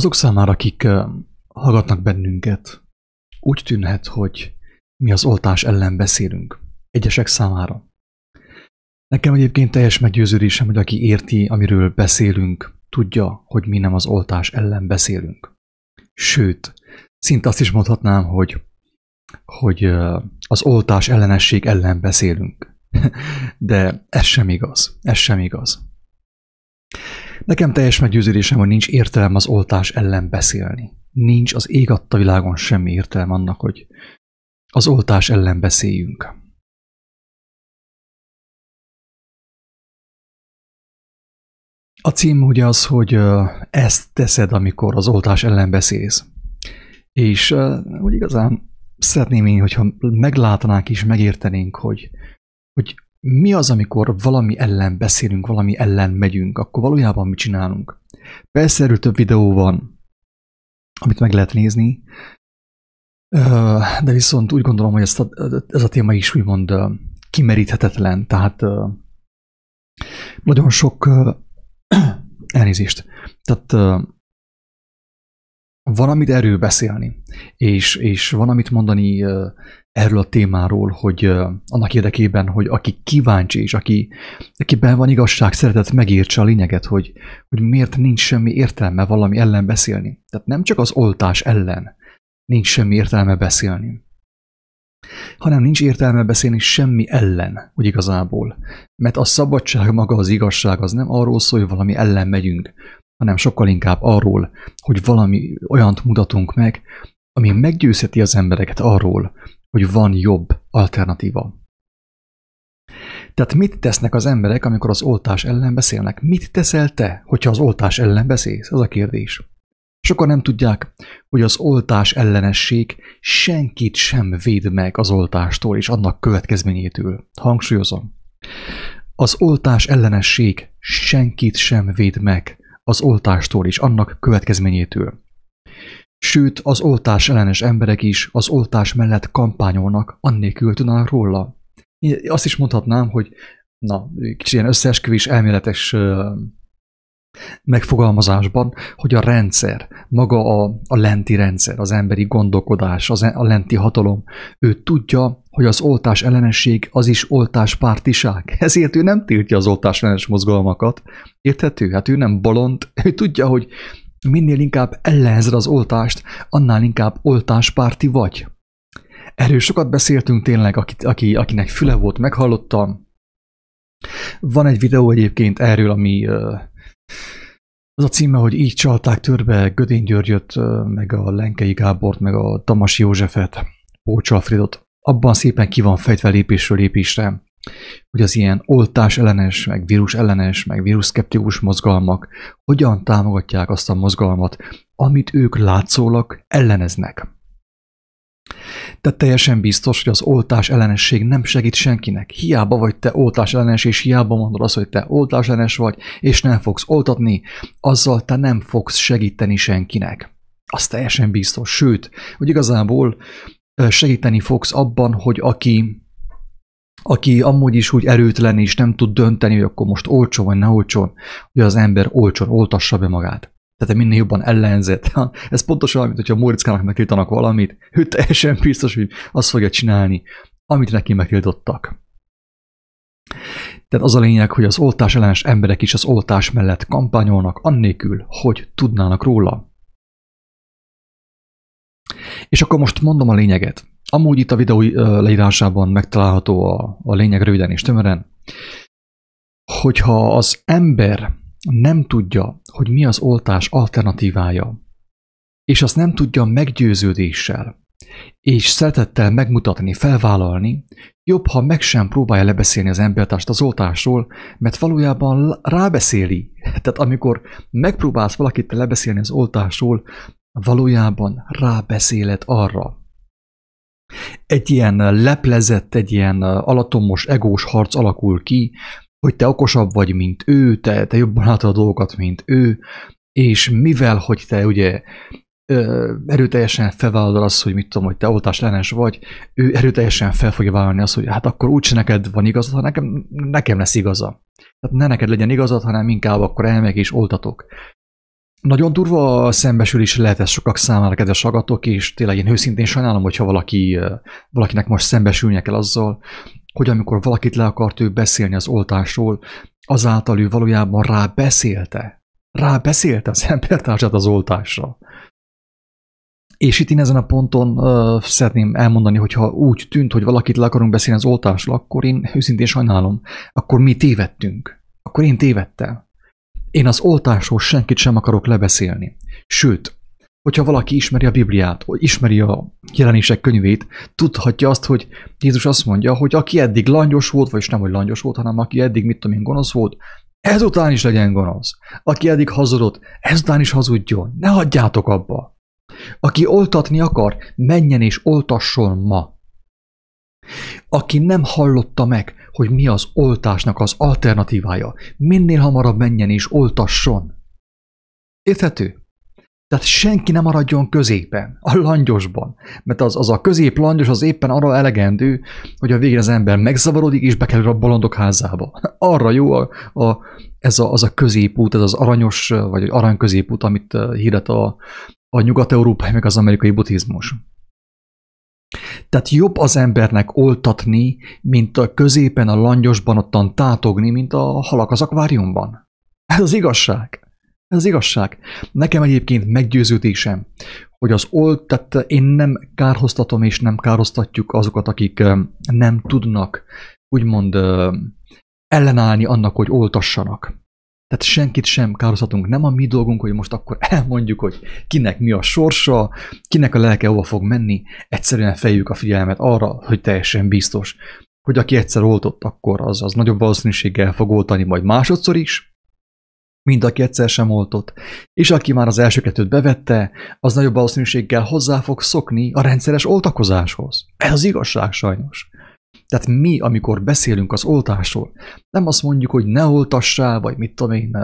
Azok számára, akik hallgatnak bennünket, úgy tűnhet, hogy mi az oltás ellen beszélünk. Egyesek számára. Nekem egyébként teljes meggyőződésem, hogy aki érti, amiről beszélünk, tudja, hogy mi nem az oltás ellen beszélünk. Sőt, szinte azt is mondhatnám, hogy, hogy az oltás ellenesség ellen beszélünk. De ez sem igaz. Ez sem igaz. Nekem teljes meggyőződésem, hogy nincs értelme az oltás ellen beszélni. Nincs az ég adta világon semmi értelme annak, hogy az oltás ellen beszéljünk. A cím ugye az, hogy ezt teszed, amikor az oltás ellen beszélsz. És úgy igazán szeretném én, hogyha meglátanánk és megértenénk, hogy, hogy mi az, amikor valami ellen beszélünk, valami ellen megyünk, akkor valójában mit csinálunk? Persze erről több videó van, amit meg lehet nézni, de viszont úgy gondolom, hogy ezt a, ez a téma is úgymond kimeríthetetlen, tehát nagyon sok elnézést. Tehát van, amit erről beszélni, és, és van, amit mondani erről a témáról, hogy annak érdekében, hogy aki kíváncsi, és aki, akiben van igazság, szeretet megértse a lényeget, hogy, hogy miért nincs semmi értelme valami ellen beszélni. Tehát nem csak az oltás ellen nincs semmi értelme beszélni, hanem nincs értelme beszélni semmi ellen, úgy igazából. Mert a szabadság maga az igazság, az nem arról szól, hogy valami ellen megyünk, hanem sokkal inkább arról, hogy valami olyant mutatunk meg, ami meggyőzheti az embereket arról, hogy van jobb alternatíva. Tehát mit tesznek az emberek, amikor az oltás ellen beszélnek? Mit teszel te, hogyha az oltás ellen beszélsz? Az a kérdés. Sokan nem tudják, hogy az oltás ellenesség senkit sem véd meg az oltástól és annak következményétől. Hangsúlyozom. Az oltás ellenesség senkit sem véd meg az oltástól és annak következményétől. Sőt, az oltás ellenes emberek is az oltás mellett kampányolnak, annélkül tudnának róla. Azt is mondhatnám, hogy na, kicsit ilyen összeesküvés elméletes megfogalmazásban, hogy a rendszer, maga a, a lenti rendszer, az emberi gondolkodás, az, a lenti hatalom, ő tudja, hogy az oltás ellenesség az is oltás pártiság. Ezért ő nem tiltja az oltás ellenes mozgalmakat. Érthető? Hát ő nem bolond, ő tudja, hogy minél inkább ellenzed az oltást, annál inkább oltáspárti vagy. Erről sokat beszéltünk tényleg, aki, aki, akinek füle volt, meghallottam. Van egy videó egyébként erről, ami az a címe, hogy így csalták törbe Gödény Györgyöt, meg a Lenkei Gábort, meg a Tamas Józsefet, Pócs Alfredot. Abban szépen ki van fejtve lépésről lépésre, hogy az ilyen oltás ellenes, meg vírus ellenes, meg vírusszkeptikus mozgalmak hogyan támogatják azt a mozgalmat, amit ők látszólag elleneznek. De teljesen biztos, hogy az oltás ellenesség nem segít senkinek. Hiába vagy te oltás ellenes, és hiába mondod azt, hogy te oltás ellenes vagy, és nem fogsz oltatni, azzal te nem fogsz segíteni senkinek. Az teljesen biztos. Sőt, hogy igazából segíteni fogsz abban, hogy aki aki amúgy is úgy erőtlen és nem tud dönteni, hogy akkor most olcsó vagy ne olcsó, hogy az ember olcsón oltassa be magát. Tehát minél jobban ellenzett. Ez pontosan mint hogyha Mórickának megtiltanak valamit, ő teljesen biztos, hogy azt fogja csinálni, amit neki megtiltottak. Tehát az a lényeg, hogy az oltás ellenes emberek is az oltás mellett kampányolnak, annélkül, hogy tudnának róla. És akkor most mondom a lényeget. Amúgy itt a videó leírásában megtalálható a, a lényeg röviden és tömören, hogyha az ember nem tudja, hogy mi az oltás alternatívája, és azt nem tudja meggyőződéssel és szeretettel megmutatni, felvállalni, jobb, ha meg sem próbálja lebeszélni az embertást az oltásról, mert valójában rábeszéli. Tehát amikor megpróbálsz valakit lebeszélni az oltásról, valójában rábeszélet arra. Egy ilyen leplezett, egy ilyen alatomos, egós harc alakul ki, hogy te okosabb vagy, mint ő, te, te jobban látod a dolgokat, mint ő, és mivel, hogy te ugye erőteljesen felvállalod azt, hogy mit tudom, hogy te oltás ellenes vagy, ő erőteljesen fel fogja vállalni azt, hogy hát akkor úgyse neked van igazad, ha nekem, nekem lesz igaza. Tehát ne neked legyen igazad, hanem inkább akkor elmegyek és oltatok. Nagyon durva a szembesülés lehet ez sokak számára, kedves agatok, és tényleg én őszintén sajnálom, hogyha valaki, valakinek most szembesülnie kell azzal, hogy amikor valakit le akart ő beszélni az oltásról, azáltal ő valójában rá beszélte. Rá beszélte az embertársát az oltásra. És itt én ezen a ponton uh, szeretném elmondani, hogyha úgy tűnt, hogy valakit le akarunk beszélni az oltásra, akkor én őszintén sajnálom, akkor mi tévedtünk. Akkor én tévedtem. Én az oltásról senkit sem akarok lebeszélni. Sőt, hogyha valaki ismeri a Bibliát, vagy ismeri a jelenések könyvét, tudhatja azt, hogy Jézus azt mondja, hogy aki eddig langyos volt, vagyis nem, hogy langyos volt, hanem aki eddig, mit tudom én, gonosz volt, ezután is legyen gonosz. Aki eddig hazudott, ezután is hazudjon. Ne hagyjátok abba. Aki oltatni akar, menjen és oltasson ma. Aki nem hallotta meg, hogy mi az oltásnak az alternatívája, minél hamarabb menjen és oltasson. Érthető? Tehát senki nem maradjon középen, a langyosban, mert az, az a közép langyos az éppen arra elegendő, hogy a végén az ember megzavarodik és bekerül a bolondok házába. Arra jó a, a, ez a, az a középút, ez az aranyos, vagy arany középút, amit eh, hirdet a, a nyugat-európai meg az amerikai buddhizmus. Tehát jobb az embernek oltatni, mint a középen a langyosban ottan tátogni, mint a halak az akváriumban. Ez az igazság. Ez az igazság. Nekem egyébként meggyőződésem, hogy az olt, tehát én nem kárhoztatom és nem kárhoztatjuk azokat, akik nem tudnak úgymond ellenállni annak, hogy oltassanak. Tehát senkit sem kározhatunk. Nem a mi dolgunk, hogy most akkor elmondjuk, hogy kinek mi a sorsa, kinek a lelke hova fog menni. Egyszerűen fejjük a figyelmet arra, hogy teljesen biztos, hogy aki egyszer oltott, akkor az, az nagyobb valószínűséggel fog oltani majd másodszor is, mint aki egyszer sem oltott. És aki már az első kettőt bevette, az nagyobb valószínűséggel hozzá fog szokni a rendszeres oltakozáshoz. Ez az igazság sajnos. Tehát mi, amikor beszélünk az oltásról, nem azt mondjuk, hogy ne oltassál, vagy mit tudom én,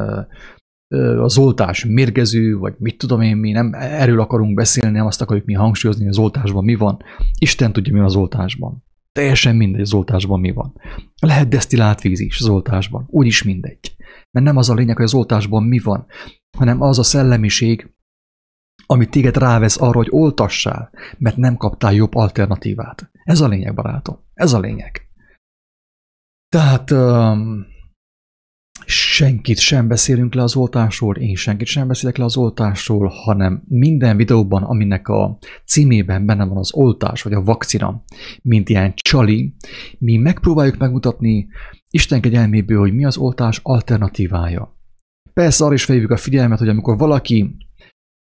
az oltás mérgező, vagy mit tudom én, mi nem erről akarunk beszélni, nem azt akarjuk mi hangsúlyozni, hogy az oltásban mi van. Isten tudja, mi van az oltásban. Teljesen mindegy az oltásban mi van. Lehet desztillált víz is az oltásban, úgyis mindegy. Mert nem az a lényeg, hogy az oltásban mi van, hanem az a szellemiség, ami téged rávesz arra, hogy oltassál, mert nem kaptál jobb alternatívát. Ez a lényeg, barátom. Ez a lényeg. Tehát um, senkit sem beszélünk le az oltásról, én senkit sem beszélek le az oltásról, hanem minden videóban, aminek a címében benne van az oltás, vagy a vakcina, mint ilyen csali, mi megpróbáljuk megmutatni Isten kegyelméből, hogy mi az oltás alternatívája. Persze arra is fejjük a figyelmet, hogy amikor valaki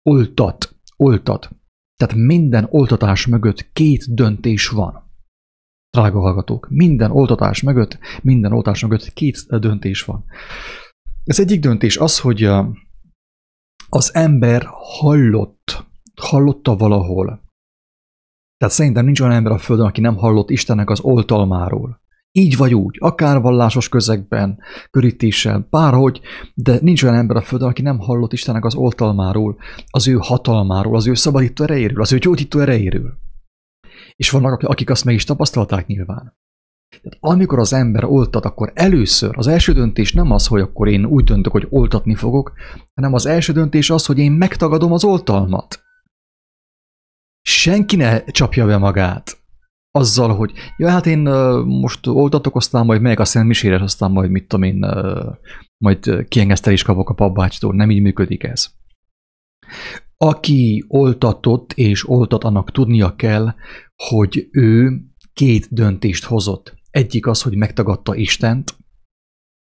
oltat, oltat, tehát minden oltatás mögött két döntés van. Drága hallgatók, minden oltatás mögött, minden oltatás mögött két döntés van. Ez egyik döntés az, hogy az ember hallott, hallotta valahol. Tehát szerintem nincs olyan ember a Földön, aki nem hallott Istennek az oltalmáról. Így vagy úgy, akár vallásos közegben, körítéssel, bárhogy, de nincs olyan ember a Földön, aki nem hallott Istennek az oltalmáról, az ő hatalmáról, az ő szabadító erejéről, az ő gyógyító erejéről. És vannak, akik azt meg is tapasztalták nyilván. Tehát amikor az ember oltat, akkor először az első döntés nem az, hogy akkor én úgy döntök, hogy oltatni fogok, hanem az első döntés az, hogy én megtagadom az oltalmat. Senki ne csapja be magát azzal, hogy ja, hát én most oltatok, aztán majd megyek a Szent Misére, aztán majd mit tudom én, majd kiengesztelés kapok a papbácstól. Nem így működik ez. Aki oltatott és oltat, annak tudnia kell, hogy ő két döntést hozott. Egyik az, hogy megtagadta Istent,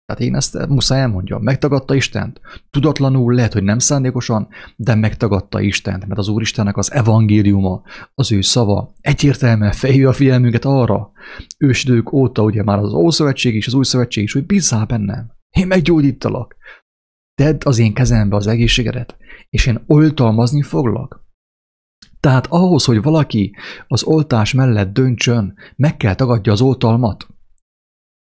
tehát én ezt muszáj elmondjam, megtagadta Istent. Tudatlanul lehet, hogy nem szándékosan, de megtagadta Istent, mert az Úristennek az evangéliuma, az ő szava egyértelműen fejű a figyelmünket arra, ősidők óta, ugye már az Ószövetség és az Új Szövetség is, hogy bízzál bennem, én meggyógyítalak. Tedd az én kezembe az egészségedet, és én oltalmazni foglak. Tehát ahhoz, hogy valaki az oltás mellett döntsön, meg kell tagadja az oltalmat.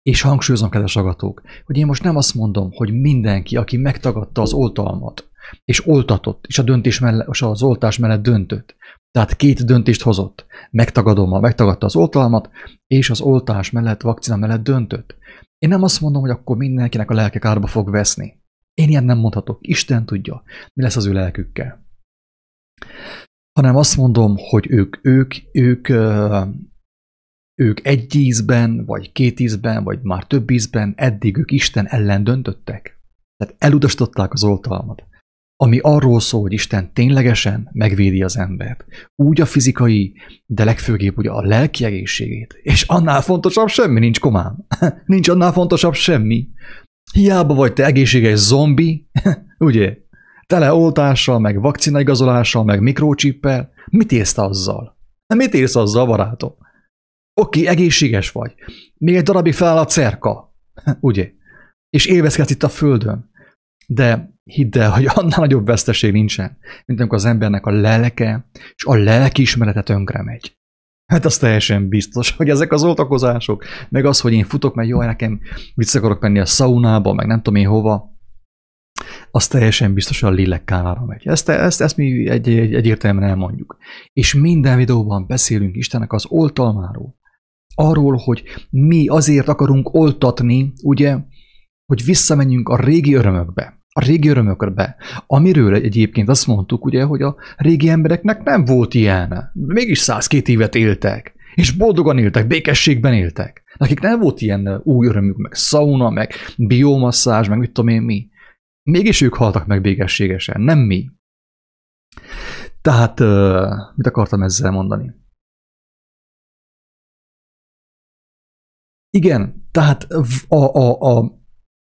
És hangsúlyozom, kedves agatók, hogy én most nem azt mondom, hogy mindenki, aki megtagadta az oltalmat, és oltatott, és a döntés mellett, és az oltás mellett döntött, tehát két döntést hozott, megtagadom, megtagadta az oltalmat, és az oltás mellett, vakcina mellett döntött. Én nem azt mondom, hogy akkor mindenkinek a lelke kárba fog veszni. Én ilyen nem mondhatok. Isten tudja, mi lesz az ő lelkükkel. Hanem azt mondom, hogy ők, ők, ők, ők egy ízben, vagy két ízben, vagy már több ízben eddig ők Isten ellen döntöttek. Tehát elutasították az oltalmat ami arról szól, hogy Isten ténylegesen megvédi az embert. Úgy a fizikai, de legfőképp ugye a lelki egészségét. És annál fontosabb semmi nincs, komám. nincs annál fontosabb semmi. Hiába vagy te egészséges zombi, ugye? Tele oltással, meg vakcinaigazolással, meg mikrocsippel. Mit érsz azzal? Mit érsz azzal, barátom? Oké, egészséges vagy. Még egy darabig fel a cerka, ugye? És élvezkedsz itt a földön. De hidd el, hogy annál nagyobb veszteség nincsen, mint amikor az embernek a lelke és a lelki ismerete tönkre megy. Hát az teljesen biztos, hogy ezek az oltakozások, meg az, hogy én futok, mert jó, nekem vissza akarok menni a szaunába, meg nem tudom én hova, az teljesen biztos, hogy a lélek kárára megy. Ezt, ezt, ezt mi egy, egy, egyértelműen elmondjuk. És minden videóban beszélünk Istennek az oltalmáról. Arról, hogy mi azért akarunk oltatni, ugye, hogy visszamenjünk a régi örömökbe a régi örömökbe, amiről egyébként azt mondtuk, ugye, hogy a régi embereknek nem volt ilyen. Mégis 102 évet éltek, és boldogan éltek, békességben éltek. Nekik nem volt ilyen új örömük, meg sauna, meg biomasszázs, meg mit tudom én mi. Mégis ők haltak meg békességesen, nem mi. Tehát, mit akartam ezzel mondani? Igen, tehát a, a, a,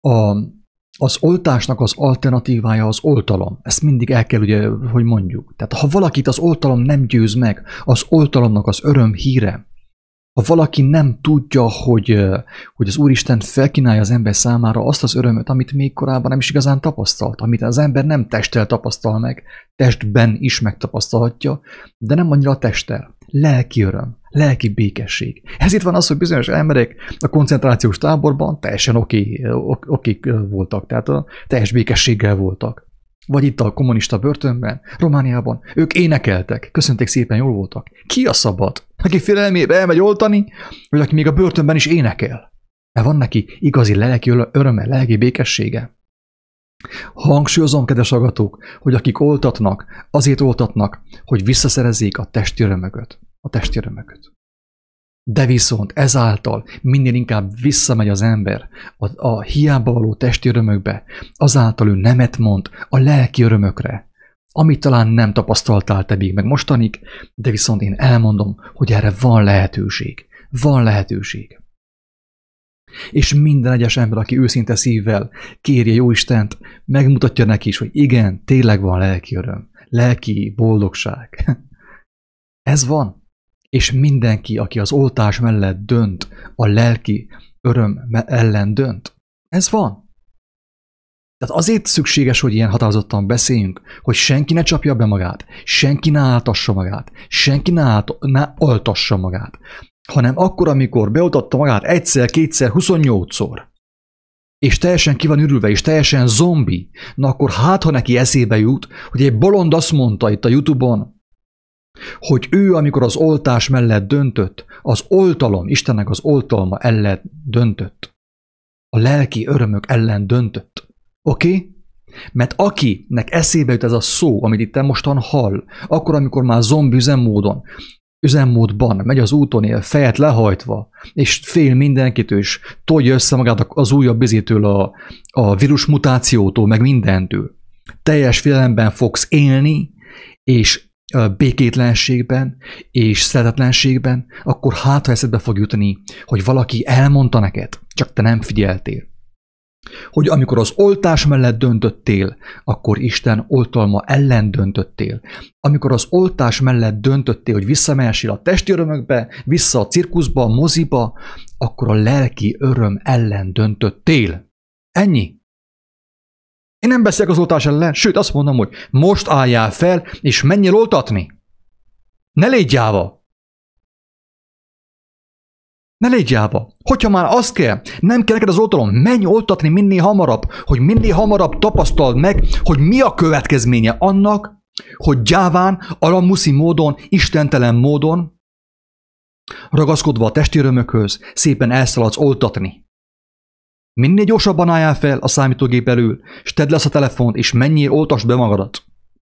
a az oltásnak az alternatívája az oltalom. Ezt mindig el kell ugye, hogy mondjuk. Tehát ha valakit az oltalom nem győz meg, az oltalomnak az öröm híre, ha valaki nem tudja, hogy, hogy az Úristen felkínálja az ember számára azt az örömöt, amit még korábban nem is igazán tapasztalt, amit az ember nem testtel tapasztal meg, testben is megtapasztalhatja, de nem annyira a testtel. Lelki öröm, lelki békesség. Ez itt van az, hogy bizonyos emberek a koncentrációs táborban teljesen oké, oké voltak, tehát a teljes békességgel voltak. Vagy itt a kommunista börtönben, Romániában, ők énekeltek, köszönték szépen, jól voltak. Ki a szabad? Aki félelmébe elmegy oltani, vagy aki még a börtönben is énekel. Mert van neki igazi lelki öröme, lelki békessége. Hangsúlyozom, kedves agatók, hogy akik oltatnak, azért oltatnak, hogy visszaszerezzék a testi örömöket. A testi örömöket. De viszont ezáltal minél inkább visszamegy az ember a, a hiába való testi örömökbe, azáltal ő nemet mond a lelki örömökre, amit talán nem tapasztaltál te még meg mostanig, de viszont én elmondom, hogy erre van lehetőség. Van lehetőség. És minden egyes ember, aki őszinte szívvel kérje jó Istent, megmutatja neki is, hogy igen, tényleg van lelki öröm, lelki boldogság. Ez van. És mindenki, aki az oltás mellett dönt, a lelki öröm ellen dönt. Ez van. Tehát azért szükséges, hogy ilyen határozottan beszéljünk, hogy senki ne csapja be magát, senki ne áltassa magát, senki ne, át, ne altassa magát, hanem akkor, amikor beoltatta magát egyszer, kétszer, 28-szor, és teljesen ki van ürülve, és teljesen zombi, na akkor hát, ha neki eszébe jut, hogy egy bolond azt mondta itt a Youtube-on, hogy ő, amikor az oltás mellett döntött, az oltalom, Istennek az oltalma ellen döntött. A lelki örömök ellen döntött. Oké? Okay? Mert akinek eszébe jut ez a szó, amit itt mostan hall, akkor, amikor már zombi üzemmódon, üzemmódban megy az úton él, fejet lehajtva, és fél mindenkitől, és tolja össze magát az újabb bizétől, a, a vírus mutációtól, meg mindentől. Teljes félelemben fogsz élni, és békétlenségben és szeretetlenségben, akkor hát, ha eszedbe fog jutni, hogy valaki elmondta neked, csak te nem figyeltél. Hogy amikor az oltás mellett döntöttél, akkor Isten oltalma ellen döntöttél. Amikor az oltás mellett döntöttél, hogy visszamehesél a testi örömökbe, vissza a cirkuszba, a moziba, akkor a lelki öröm ellen döntöttél. Ennyi. Én nem beszélek az oltás ellen, sőt azt mondom, hogy most álljál fel, és menj el oltatni. Ne légy jáva. Ne légy jáva. Hogyha már azt kell, nem kell neked az oltalom, menj oltatni minél hamarabb, hogy minél hamarabb tapasztald meg, hogy mi a következménye annak, hogy gyáván, alamuszi módon, istentelen módon, ragaszkodva a testi örömökhöz, szépen elszaladsz oltatni. Minél gyorsabban álljál fel a számítógép elől, és tedd lesz a telefont, és menjél, oltasd be magadat,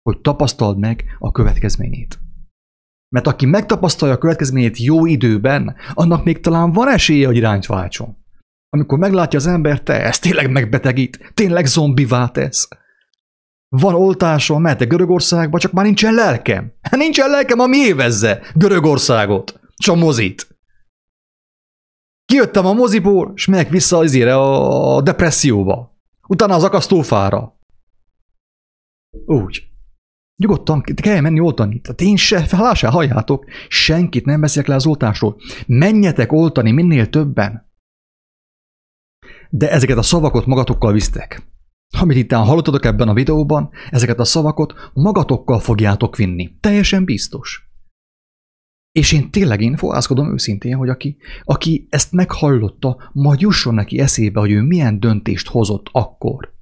hogy tapasztald meg a következményét. Mert aki megtapasztalja a következményét jó időben, annak még talán van esélye, hogy irányt váltson. Amikor meglátja az ember, te ez tényleg megbetegít, tényleg zombivá tesz. Van oltásom, mehetek Görögországba, csak már nincsen lelkem. Nincsen lelkem, ami évezze Görögországot, és a mozit. Kijöttem a moziból, és megyek vissza azért a depresszióba. Utána az akasztófára. Úgy. Nyugodtan kell menni oltani. Tehát én se, lássál, halljátok, senkit nem beszélek le az oltásról. Menjetek oltani minél többen. De ezeket a szavakat magatokkal visztek. Amit itt hallottatok ebben a videóban, ezeket a szavakot magatokkal fogjátok vinni. Teljesen biztos. És én tényleg én fohászkodom őszintén, hogy aki, aki ezt meghallotta, majd jusson neki eszébe, hogy ő milyen döntést hozott akkor.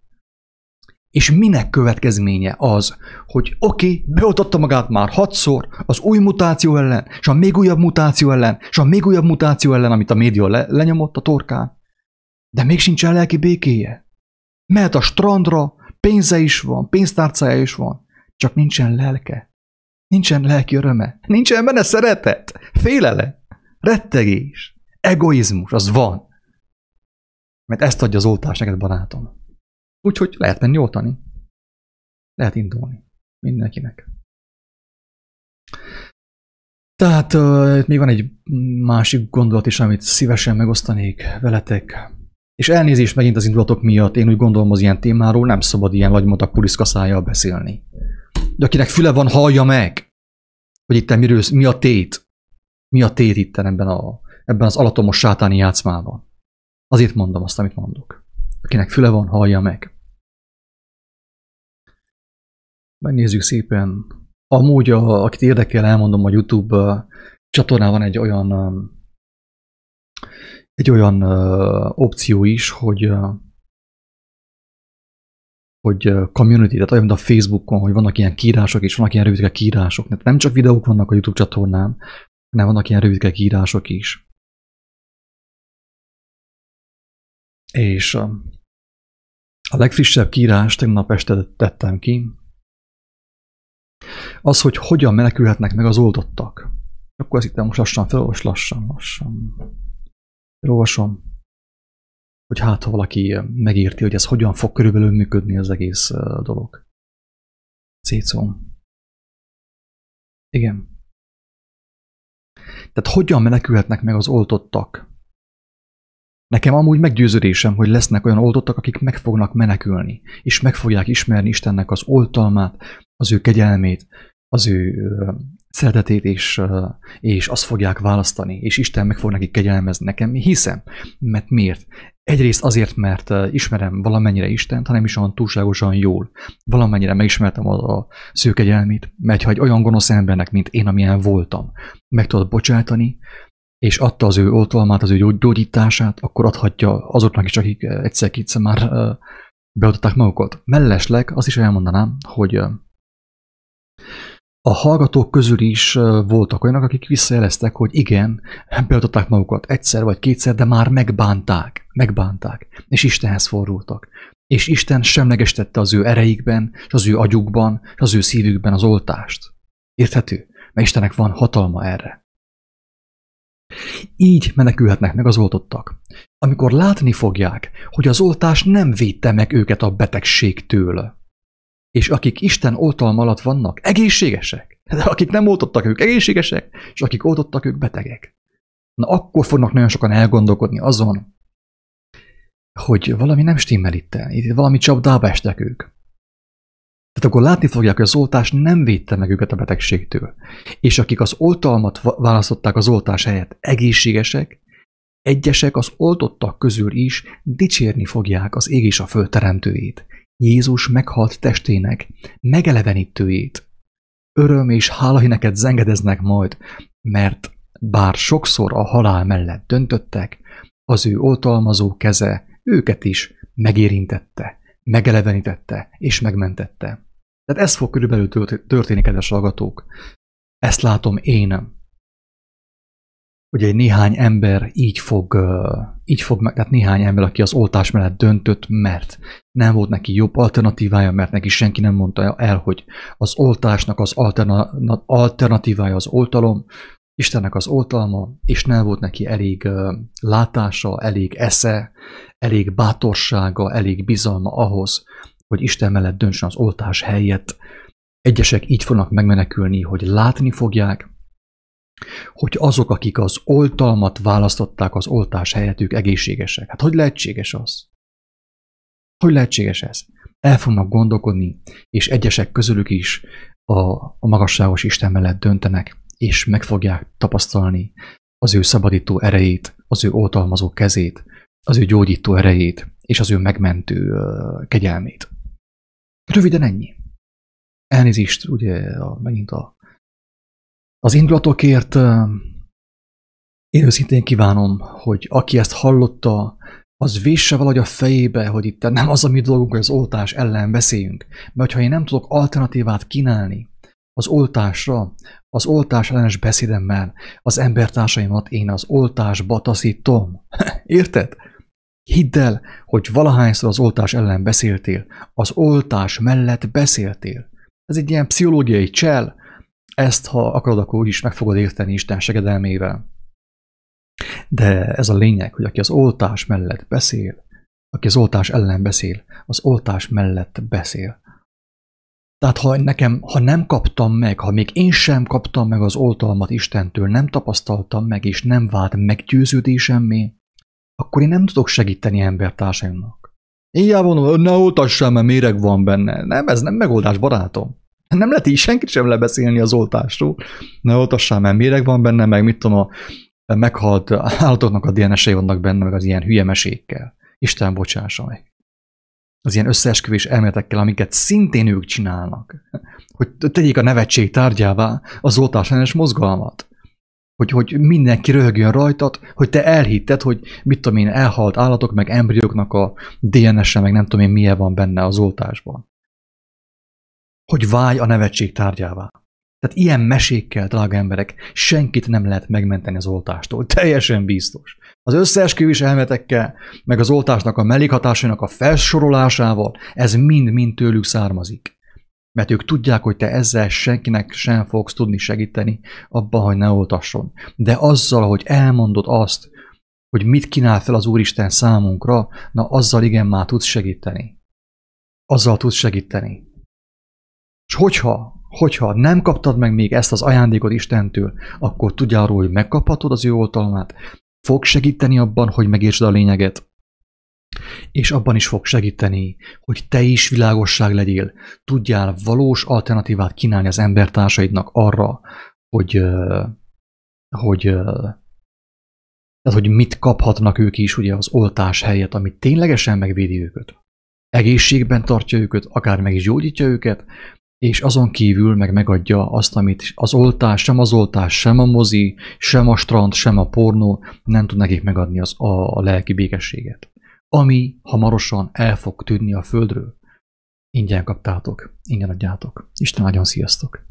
És minek következménye az, hogy oké, okay, beoltotta magát már hatszor az új mutáció ellen, és a még újabb mutáció ellen, és a még újabb mutáció ellen, amit a média le, lenyomott a torkán, de még sincs el lelki békéje. Mehet a strandra, pénze is van, pénztárcája is van, csak nincsen lelke. Nincsen lelki öröme. Nincsen benne szeretet. Félele. Rettegés. Egoizmus. Az van. Mert ezt adja az oltás neked, barátom. Úgyhogy lehet menni oltani. Lehet indulni. Mindenkinek. Tehát uh, még van egy másik gondolat is, amit szívesen megosztanék veletek. És elnézést megint az indulatok miatt, én úgy gondolom az ilyen témáról nem szabad ilyen lagymatak puliszkaszájjal beszélni. De akinek füle van, hallja meg, hogy itt miről, mi a tét. Mi a tét itt ebben, a, ebben az alatomos sátáni játszmában. Azért mondom azt, amit mondok. Akinek füle van, hallja meg. Megnézzük szépen. Amúgy, a, akit érdekel, elmondom, a YouTube csatornán van egy olyan egy olyan opció is, hogy hogy community, tehát olyan, mint a Facebookon, hogy vannak ilyen kírások, és vannak ilyen rövidke kírások. Tehát nem csak videók vannak a YouTube csatornán, hanem vannak ilyen rövidke kírások is. És a legfrissebb kírást tegnap este tettem ki, az, hogy hogyan menekülhetnek meg az oldottak. Akkor ezt itt most lassan felolvas, lassan, lassan. Felolvasom hogy hát, ha valaki megérti, hogy ez hogyan fog körülbelül működni az egész dolog. Cécom. Igen. Tehát hogyan menekülhetnek meg az oltottak? Nekem amúgy meggyőződésem, hogy lesznek olyan oltottak, akik meg fognak menekülni, és meg fogják ismerni Istennek az oltalmát, az ő kegyelmét, az ő szeretetét, és, és azt fogják választani, és Isten meg fog nekik kegyelmezni nekem. Hiszem. Mert miért? Egyrészt azért, mert ismerem valamennyire Istent, hanem is olyan túlságosan jól. Valamennyire megismertem a, a szőkegyelmét, mert ha egy olyan gonosz embernek, mint én, amilyen voltam, meg tudod bocsátani, és adta az ő oltalmát, az ő gyógyítását, akkor adhatja azoknak is, akik egyszer-kétszer már beadották magukat. Mellesleg azt is elmondanám, hogy a hallgatók közül is voltak olyanok, akik visszajeleztek, hogy igen, beadották magukat egyszer vagy kétszer, de már megbánták, megbánták, és Istenhez fordultak. És Isten semlegesítette az ő ereikben, és az ő agyukban, és az ő szívükben az oltást. Érthető? Mert Istennek van hatalma erre. Így menekülhetnek meg az oltottak. Amikor látni fogják, hogy az oltás nem védte meg őket a betegségtől, és akik Isten oltalma alatt vannak, egészségesek. De akik nem oltottak, ők egészségesek, és akik oltottak, ők betegek. Na akkor fognak nagyon sokan elgondolkodni azon, hogy valami nem stimmel itt, itt valami csapdába estek ők. Tehát akkor látni fogják, hogy az oltás nem védte meg őket a betegségtől. És akik az oltalmat választották az oltás helyett egészségesek, egyesek az oltottak közül is dicsérni fogják az ég és a föld teremtőjét. Jézus meghalt testének megelevenítőjét. Öröm és hála neked zengedeznek majd, mert bár sokszor a halál mellett döntöttek, az ő oltalmazó keze őket is megérintette, megelevenítette és megmentette. Tehát ez fog körülbelül történni, kedves hallgatók. Ezt látom én. Hogy egy néhány ember így fog, így fog meg, tehát néhány ember, aki az oltás mellett döntött, mert nem volt neki jobb alternatívája, mert neki senki nem mondta el, hogy az oltásnak az alterna, alternatívája az oltalom, Istennek az oltalma, és nem volt neki elég látása, elég esze, elég bátorsága, elég bizalma ahhoz, hogy Isten mellett döntsön az oltás helyett. Egyesek így fognak megmenekülni, hogy látni fogják, hogy azok, akik az oltalmat választották az oltás helyett, ők egészségesek. Hát hogy lehetséges az? Hogy lehetséges ez? El fognak gondolkodni, és egyesek közülük is a, a magasságos Isten mellett döntenek, és meg fogják tapasztalni az ő szabadító erejét, az ő oltalmazó kezét, az ő gyógyító erejét, és az ő megmentő kegyelmét. Röviden ennyi. Elnézést, ugye a, megint a, az indulatokért én őszintén kívánom, hogy aki ezt hallotta, az vésse valahogy a fejébe, hogy itt nem az a mi dolgunk, hogy az oltás ellen beszéljünk. Mert ha én nem tudok alternatívát kínálni az oltásra, az oltás ellenes beszédemmel az embertársaimat én az oltásba taszítom. Érted? Hidd el, hogy valahányszor az oltás ellen beszéltél, az oltás mellett beszéltél. Ez egy ilyen pszichológiai csel, ezt, ha akarod, akkor is meg fogod érteni Isten segedelmével. De ez a lényeg, hogy aki az oltás mellett beszél, aki az oltás ellen beszél, az oltás mellett beszél. Tehát ha nekem, ha nem kaptam meg, ha még én sem kaptam meg az oltalmat Istentől, nem tapasztaltam meg, és nem vált meggyőződésemmé, akkor én nem tudok segíteni embertársaimnak. Ilyen mondom, ne oltassál, mert méreg van benne. Nem, ez nem megoldás, barátom. Nem lehet így senkit sem lebeszélni az oltásról. Ne oltassál, mert méreg van benne, meg mit tudom, a meghalt állatoknak a DNS-ei vannak benne, meg az ilyen hülye mesékkel. Isten bocsássa meg az ilyen összeesküvés elméletekkel, amiket szintén ők csinálnak, hogy tegyék a nevetség tárgyává az oltás mozgalmat. Hogy, hogy mindenki röhögjön rajtad, hogy te elhitted, hogy mit tudom én, elhalt állatok, meg embrióknak a DNS-e, meg nem tudom én milyen van benne az oltásban. Hogy válj a nevetség tárgyává. Tehát ilyen mesékkel, drága emberek, senkit nem lehet megmenteni az oltástól. Teljesen biztos. Az összeesküvés elmetekkel, meg az oltásnak a mellékhatásainak a felsorolásával, ez mind-mind tőlük származik. Mert ők tudják, hogy te ezzel senkinek sem fogsz tudni segíteni abban, hogy ne oltasson. De azzal, hogy elmondod azt, hogy mit kínál fel az Úristen számunkra, na azzal igen már tudsz segíteni. Azzal tudsz segíteni. És hogyha hogyha nem kaptad meg még ezt az ajándékot Istentől, akkor tudjál arról, hogy megkaphatod az ő oltalmát, fog segíteni abban, hogy megértsd a lényeget, és abban is fog segíteni, hogy te is világosság legyél, tudjál valós alternatívát kínálni az embertársaidnak arra, hogy, hogy, tehát, hogy mit kaphatnak ők is ugye az oltás helyett, ami ténylegesen megvédi őket. Egészségben tartja őket, akár meg is gyógyítja őket, és azon kívül meg megadja azt, amit az oltás, sem az oltás, sem a mozi, sem a strand, sem a pornó nem tud nekik megadni az, a, a lelki békességet. Ami hamarosan el fog tűnni a földről. Ingyen kaptátok, ingyen adjátok. Isten nagyon sziasztok!